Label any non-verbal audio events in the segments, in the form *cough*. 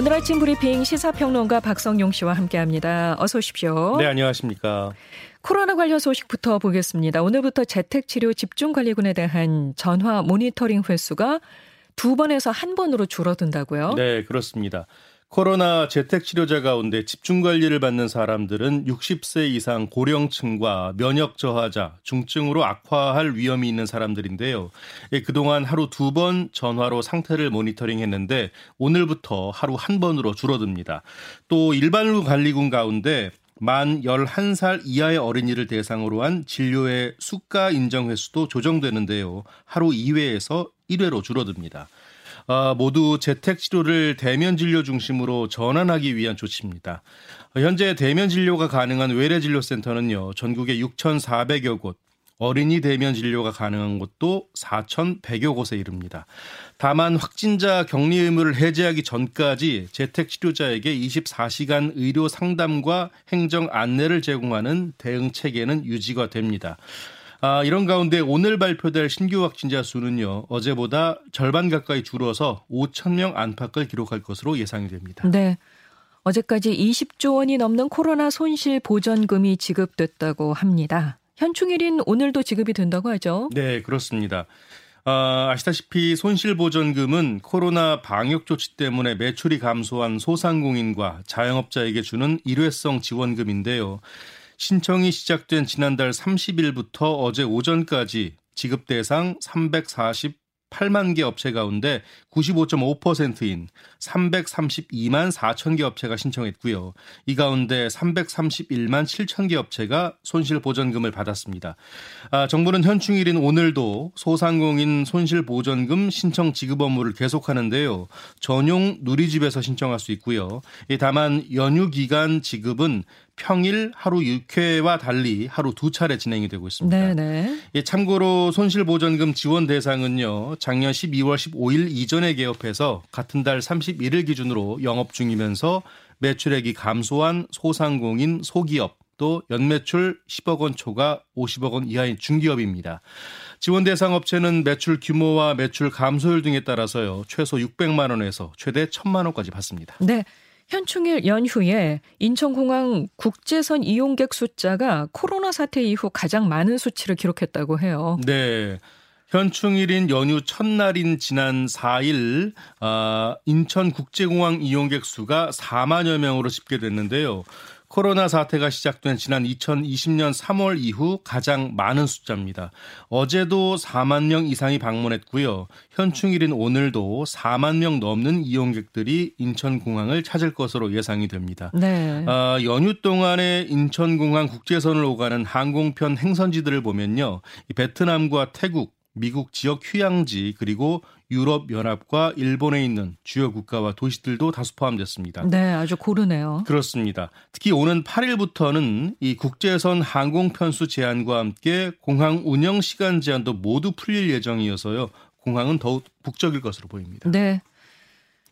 오늘 아침 브리핑 시사평론가 박성용 씨와 함께합니다. 어서 오십시오. 네, 안녕하십니까. 코로나 관련 소식부터 보겠습니다. 오늘부터 재택치료 집중관리군에 대한 전화 모니터링 횟수가 두 번에서 한 번으로 줄어든다고요? 네, 그렇습니다. 코로나 재택 치료자 가운데 집중 관리를 받는 사람들은 60세 이상 고령층과 면역 저하자, 중증으로 악화할 위험이 있는 사람들인데요. 예, 그동안 하루 두 번 전화로 상태를 모니터링 했는데 오늘부터 하루 한 번으로 줄어듭니다. 또 일반 관리군 가운데 만 11살 이하의 어린이를 대상으로 한 진료의 수가 인정 횟수도 조정되는데요. 하루 2회에서 1회로 줄어듭니다. 어, 모두 재택 치료를 대면 진료 중심으로 전환하기 위한 조치입니다. 현재 대면 진료가 가능한 외래 진료 센터는요. 전국에 6,400여 곳, 어린이 대면 진료가 가능한 곳도 4,100여 곳에 이릅니다. 다만 확진자 격리 의무를 해제하기 전까지 재택 치료자에게 24시간 의료 상담과 행정 안내를 제공하는 대응 체계는 유지가 됩니다. 아, 이런 가운데 오늘 발표될 신규 확진자 수는요, 어제보다 절반 가까이 줄어서 5천 명 안팎을 기록할 것으로 예상이 됩니다. 네. 어제까지 20조 원이 넘는 코로나 손실 보전금이 지급됐다고 합니다. 현충일인 오늘도 지급이 된다고 하죠? 네, 그렇습니다. 아, 아시다시피 손실보전금은 코로나 방역 조치 때문에 매출이 감소한 소상공인과 자영업자에게 주는 일회성 지원금인데요. 신청이 시작된 지난달 30일부터 어제 오전까지 지급 대상 340 8만 개 업체 가운데 95.5%인 332만 4천 개 업체가 신청했고요. 이 가운데 331만 7천 개 업체가 손실 보전금을 받았습니다. 아, 정부는 현충일인 오늘도 소상공인 손실 보전금 신청 지급 업무를 계속하는데요. 전용 누리집에서 신청할 수 있고요. 다만 연휴 기간 지급은 평일 하루 6회와 달리 하루 두 차례 진행이 되고 있습니다. 네네. 예, 참고로 손실보전금 지원 대상은요, 작년 12월 15일 이전에 개업해서 같은 달 31일 기준으로 영업 중이면서 매출액이 감소한 소상공인 소기업 또 연매출 10억 원 초과 50억 원 이하인 중기업입니다. 지원 대상 업체는 매출 규모와 매출 감소율 등에 따라서요. 최소 600만 원에서 최대 1000만 원까지 받습니다. 네. 현충일 연휴에 인천공항 국제선 이용객 숫자가 코로나 사태 이후 가장 많은 수치를 기록했다고 해요. 네. 현충일인 연휴 첫날인 지난 4일 아, 인천국제공항 이용객 수가 4만여 명으로 집계됐는데요. 코로나 사태가 시작된 지난 2020년 3월 이후 가장 많은 숫자입니다. 어제도 4만 명 이상이 방문했고요. 현충일인 오늘도 4만 명 넘는 이용객들이 인천공항을 찾을 것으로 예상이 됩니다. 네. 어, 연휴 동안에 인천공항 국제선을 오가는 항공편 행선지들을 보면요. 베트남과 태국, 미국 지역 휴양지 그리고 유럽 연합과 일본에 있는 주요 국가와 도시들도 다수 포함됐습니다. 네, 아주 고르네요. 그렇습니다. 특히 오는 8일부터는 이 국제선 항공 편수 제한과 함께 공항 운영 시간 제한도 모두 풀릴 예정이어서요. 공항은 더욱 북적일 것으로 보입니다. 네.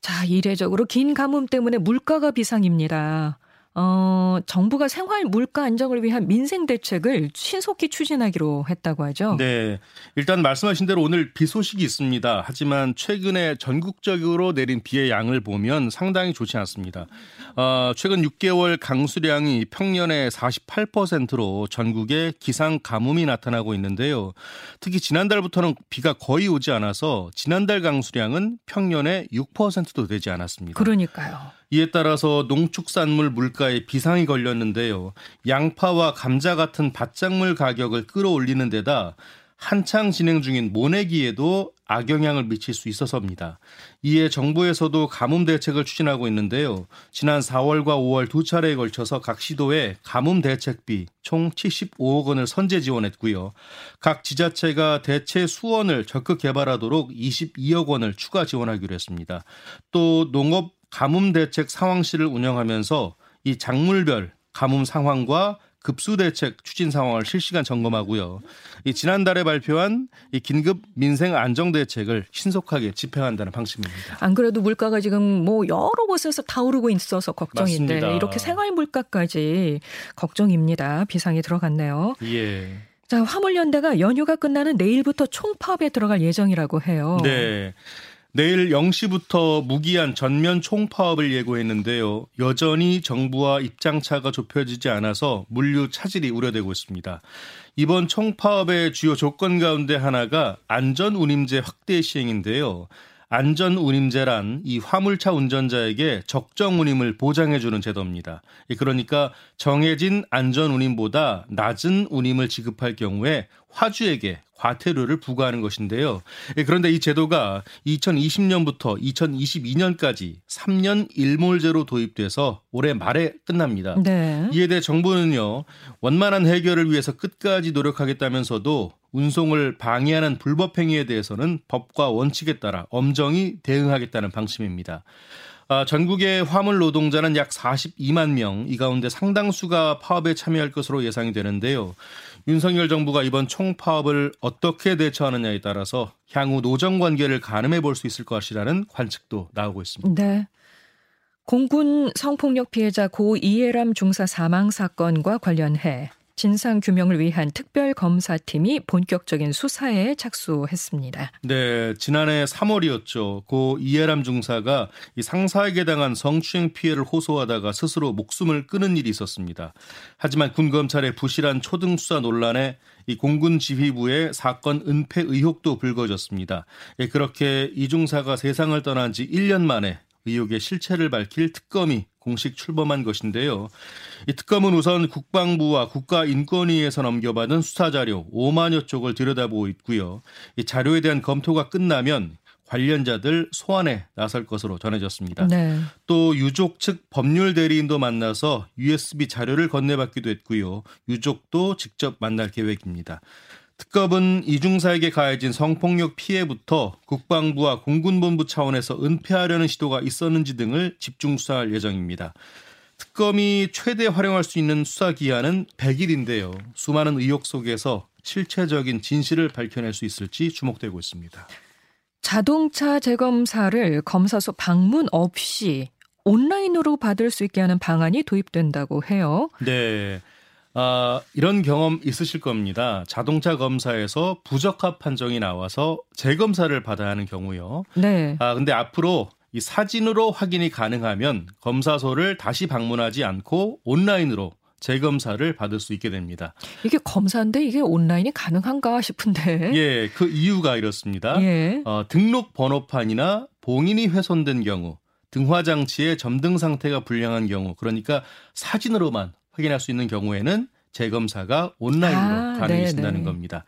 자, 이례적으로 긴 가뭄 때문에 물가가 비상입니다. 어, 정부가 생활 물가 안정을 위한 민생 대책을 신속히 추진하기로 했다고 하죠. 네. 일단 말씀하신 대로 오늘 비 소식이 있습니다. 하지만 최근에 전국적으로 내린 비의 양을 보면 상당히 좋지 않습니다. 어, 최근 6개월 강수량이 평년의 48%로 전국에 기상 가뭄이 나타나고 있는데요. 특히 지난달부터는 비가 거의 오지 않아서 지난달 강수량은 평년의 6%도 되지 않았습니다. 그러니까요. 이에 따라서 농축산물 물가에 비상이 걸렸는데요. 양파와 감자 같은 밭작물 가격을 끌어올리는 데다 한창 진행 중인 모내기에도 악영향을 미칠 수 있어서입니다. 이에 정부에서도 가뭄 대책을 추진하고 있는데요. 지난 4월과 5월 두 차례에 걸쳐서 각 시도에 가뭄 대책비 총 75억 원을 선제 지원했고요. 각 지자체가 대체 수원을 적극 개발하도록 22억 원을 추가 지원하기로 했습니다. 또 농업 가뭄 대책 상황실을 운영하면서 이 작물별 가뭄 상황과 급수 대책 추진 상황을 실시간 점검하고요. 이 지난달에 발표한 이 긴급 민생 안정 대책을 신속하게 집행한다는 방침입니다. 안 그래도 물가가 지금 뭐 여러 곳에서 다 오르고 있어서 걱정인데 맞습니다. 이렇게 생활 물가까지 걱정입니다. 비상이 들어갔네요. 예. 자, 화물연대가 연휴가 끝나는 내일부터 총파업에 들어갈 예정이라고 해요. 네. 내일 0시부터 무기한 전면 총파업을 예고했는데요. 여전히 정부와 입장차가 좁혀지지 않아서 물류 차질이 우려되고 있습니다. 이번 총파업의 주요 조건 가운데 하나가 안전 운임제 확대 시행인데요. 안전 운임제란 이 화물차 운전자에게 적정 운임을 보장해주는 제도입니다. 그러니까 정해진 안전 운임보다 낮은 운임을 지급할 경우에 화주에게 과태료를 부과하는 것인데요. 그런데 이 제도가 2020년부터 2022년까지 3년 일몰제로 도입돼서 올해 말에 끝납니다. 네. 이에 대해 정부는요, 원만한 해결을 위해서 끝까지 노력하겠다면서도 운송을 방해하는 불법 행위에 대해서는 법과 원칙에 따라 엄정히 대응하겠다는 방침입니다. 아, 전국의 화물 노동자는 약 42만 명, 이 가운데 상당수가 파업에 참여할 것으로 예상이 되는데요. 윤석열 정부가 이번 총파업을 어떻게 대처하느냐에 따라서 향후 노정 관계를 가늠해 볼 수 있을 것이라는 관측도 나오고 있습니다. 네. 공군 성폭력 피해자 고 이해람 중사 사망 사건과 관련해 진상 규명을 위한 특별 검사팀이 본격적인 수사에 착수했습니다. 네, 지난해 3월이었죠. 고 이해람 중사가 이 상사에게 당한 성추행 피해를 호소하다가 스스로 목숨을 끊은 일이 있었습니다. 하지만 군 검찰의 부실한 초등 수사 논란에 이 공군 지휘부의 사건 은폐 의혹도 불거졌습니다. 예, 그렇게 이 중사가 세상을 떠난 지 1년 만에 의혹의 실체를 밝힐 특검이 공식 출범한 것인데요. 이 특검은 우선 국방부와 국가인권위에서 넘겨받은 수사 자료 5만여 쪽을 들여다보고 있고요. 이 자료에 대한 검토가 끝나면 관련자들 소환에 나설 것으로 전해졌습니다. 네. 또 유족 측 법률 대리인도 만나서 USB 자료를 건네받기도 했고요. 유족도 직접 만날 계획입니다. 특검은 이중사에게 가해진 성폭력 피해부터 국방부와 공군본부 차원에서 은폐하려는 시도가 있었는지 등을 집중 수사할 예정입니다. 특검이 최대 활용할 수 있는 수사 기한은 100일인데요. 수많은 의혹 속에서 실체적인 진실을 밝혀낼 수 있을지 주목되고 있습니다. 자동차 재검사를 검사소 방문 없이 온라인으로 받을 수 있게 하는 방안이 도입된다고 해요. 네. 아, 이런 경험 있으실 겁니다. 자동차 검사에서 부적합 판정이 나와서 재검사를 받아야 하는 경우요. 네. 아, 근데 앞으로 이 사진으로 확인이 가능하면 검사소를 다시 방문하지 않고 온라인으로 재검사를 받을 수 있게 됩니다. 이게 검사인데 이게 온라인이 가능한가 싶은데. 예, 그 이유가 이렇습니다. 예. 어, 등록 번호판이나 봉인이 훼손된 경우, 등화 장치의 점등 상태가 불량한 경우, 그러니까 사진으로만 확인할 수 있는 경우에는 재검사가 온라인으로 아, 가능해진다는. 겁니다.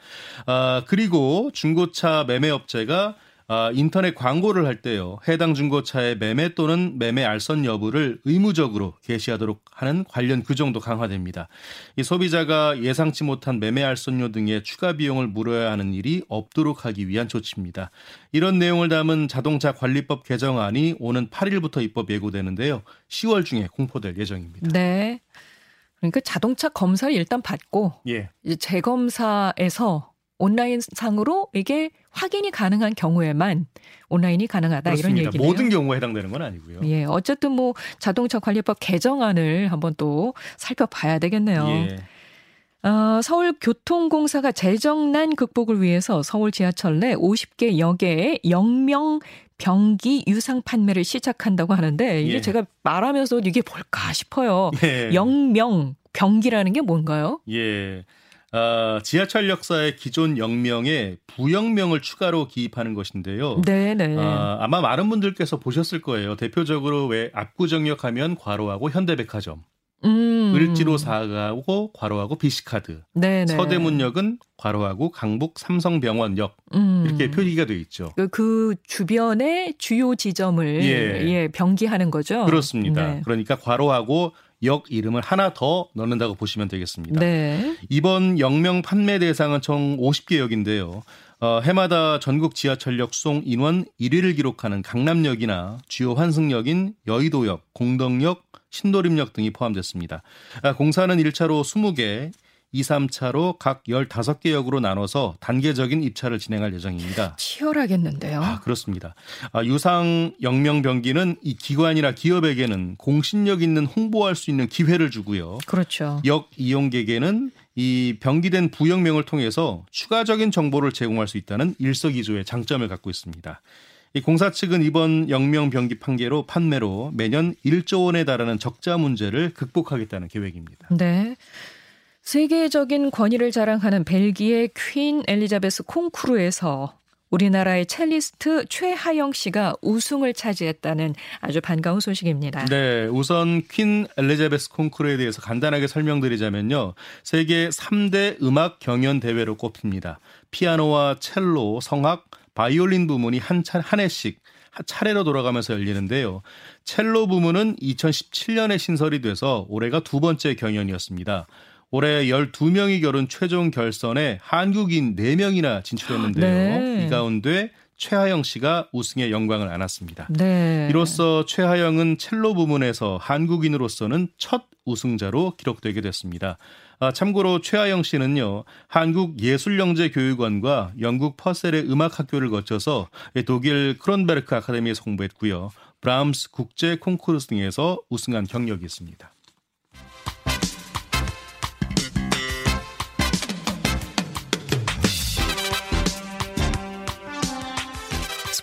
아, 그리고 중고차 매매업체가 아, 인터넷 광고를 할 때요. 해당 중고차의 매매 또는 매매 알선 여부를 의무적으로 게시하도록 하는 관련 규정도 강화됩니다. 이 소비자가 예상치 못한 매매 알선료 등의 추가 비용을 물어야 하는 일이 없도록 하기 위한 조치입니다. 이런 내용을 담은 자동차 관리법 개정안이 오는 8일부터 입법 예고되는데요. 10월 중에 공포될 예정입니다. 네. 그러니까 자동차 검사를 일단 받고 예. 이제 재검사에서 온라인 상으로 이게 확인이 가능한 경우에만 온라인이 가능하다 그렇습니다. 이런 얘기네요. 모든 경우에 해당되는 건 아니고요. 예, 어쨌든 뭐 자동차 관리법 개정안을 한번 또 살펴봐야 되겠네요. 예. 어, 서울교통공사가 재정난 극복을 위해서 서울 지하철 내 50개 역에 영명 병기 유상 판매를 시작한다고 하는데 이게 예. 제가 말하면서 이게 뭘까 싶어요. 예. 영명 병기라는 게 뭔가요? 예. 아, 지하철 역사의 기존 영명에 부영명을 추가로 기입하는 것인데요. 네네. 아, 아마 많은 분들께서 보셨을 거예요. 대표적으로 왜 압구정역 하면 괄호하고 현대백화점. 음. 을지로 사가고 괄호하고 비시카드. 네네. 서대문역은 괄호하고 강북 삼성병원역 음. 이렇게 표기가 되어 있죠. 그, 그 주변의 주요 지점을 예. 예 병기하는 거죠. 그렇습니다. 네. 그러니까 괄호하고 역 이름을 하나 더 넣는다고 보시면 되겠습니다. 네. 이번 영명 판매 대상은 총 50개 역인데요. 어, 해마다 전국 지하철역 수송 인원 1위를 기록하는 강남역이나 주요 환승역인 여의도역, 공덕역, 신도림역 등이 포함됐습니다. 아, 공사는 1차로 20개, 2, 3차로 각 15개 역으로 나눠서 단계적인 입찰을 진행할 예정입니다. 치열하겠는데요. 아, 그렇습니다. 아, 유상 영명병기는 이 기관이나 기업에게는 공신력 있는 홍보할 수 있는 기회를 주고요. 그렇죠. 역 이용객에게는 이 병기된 부역명을 통해서 추가적인 정보를 제공할 수 있다는 일석이조의 장점을 갖고 있습니다. 이 공사 측은 이번 영명 변기 판계로 판매로 매년 1조 원에 달하는 적자 문제를 극복하겠다는 계획입니다. 네. 세계적인 권위를 자랑하는 벨기에 퀸 엘리자베스 콩쿠르에서 우리나라의 첼리스트 최하영 씨가 우승을 차지했다는 아주 반가운 소식입니다. 네, 우선 퀸 엘리자베스 콩쿠르에 대해서 간단하게 설명드리자면요. 세계 3대 음악 경연 대회로 꼽힙니다. 피아노와 첼로, 성악, 바이올린 부문이 한, 차, 한 해씩 차례로 돌아가면서 열리는데요. 첼로 부문은 2017년에 신설이 돼서 올해가 두 번째 경연이었습니다. 올해 12명이 결혼 최종 결선에 한국인 4명이나 진출했는데요. 네. 이 가운데 최하영 씨가 우승의 영광을 안았습니다. 네. 이로써 최하영은 첼로 부문에서 한국인으로서는 첫 우승자로 기록되게 됐습니다. 아, 참고로 최하영 씨는요, 한국예술영재교육원과 영국 퍼셀의 음악학교를 거쳐서 독일 크론베르크 아카데미에서 공부했고요. 브람스 국제 콩쿠르 등에서 우승한 경력이 있습니다.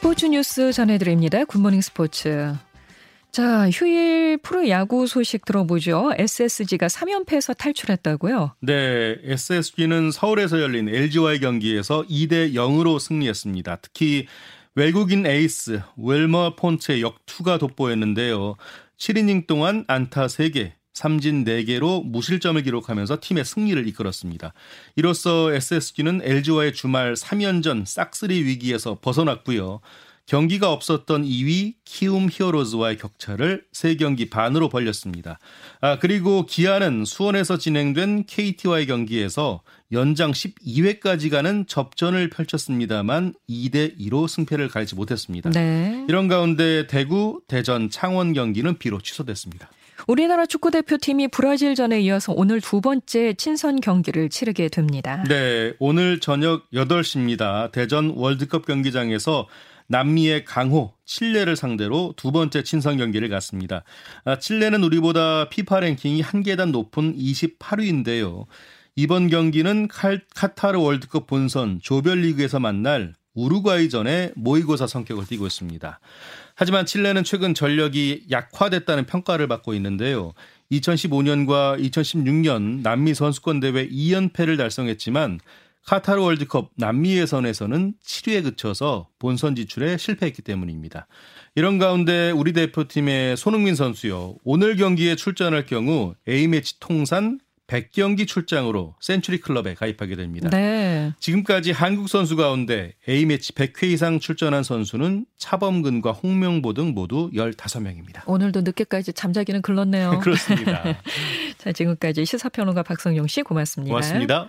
스포츠 뉴스 전해드립니다. Good morning 스포츠. 자, 휴일 프로야구 소식 들어보죠. SSG가 3연패에서 탈출했다고요? 네, SSG는 서울에서 열린 LG와의 경기에서 2대 0으로 승리했습니다. 특히 외국인 에이스 웰머 폰트의 역투가 돋보였는데요. 7이닝 동안 안타 3개, 삼진 4개로 무실점을 기록하면서 팀의 승리를 이끌었습니다. 이로써 SSG는 LG와의 주말 3연전 싹쓸이 위기에서 벗어났고요. 경기가 없었던 2위 키움 히어로즈와의 격차를 3경기 반으로 벌렸습니다. 아, 그리고 기아는 수원에서 진행된 KT와의 경기에서 연장 12회까지 가는 접전을 펼쳤습니다만 2대 2로 승패를 가리지 못했습니다. 네. 이런 가운데 대구, 대전, 창원 경기는 비로 취소됐습니다. 우리나라 축구 대표팀이 브라질전에 이어서 오늘 두 번째 친선 경기를 치르게 됩니다. 네, 오늘 저녁 8시입니다. 대전 월드컵 경기장에서 남미의 강호 칠레를 상대로 두 번째 친선 경기를 갖습니다. 아, 칠레는 우리보다 피파 랭킹이 한 계단 높은 28위인데요. 이번 경기는 카타르 월드컵 본선 조별리그에서 만날 우루과이전에 모의고사 성격을 띠고 있습니다. 하지만 칠레는 최근 전력이 약화됐다는 평가를 받고 있는데요. 2015년과 2016년 남미 선수권 대회 2연패를 달성했지만 카타르 월드컵 남미 예선에서는 7위에 그쳐서 본선 진출에 실패했기 때문입니다. 이런 가운데 우리 대표팀의 손흥민 선수요. 오늘 경기에 출전할 경우 A매치 통산 100경기 출장으로 센츄리 클럽에 가입하게 됩니다. 네. 지금까지 한국 선수 가운데 A매치 100회 이상 출전한 선수는 차범근과 홍명보 등 모두 15명입니다. 오늘도 늦게까지 잠자기는 글렀네요. *laughs* 그렇습니다. *laughs* 자, 지금까지 시사평론가 박성용 씨 고맙습니다. 고맙습니다.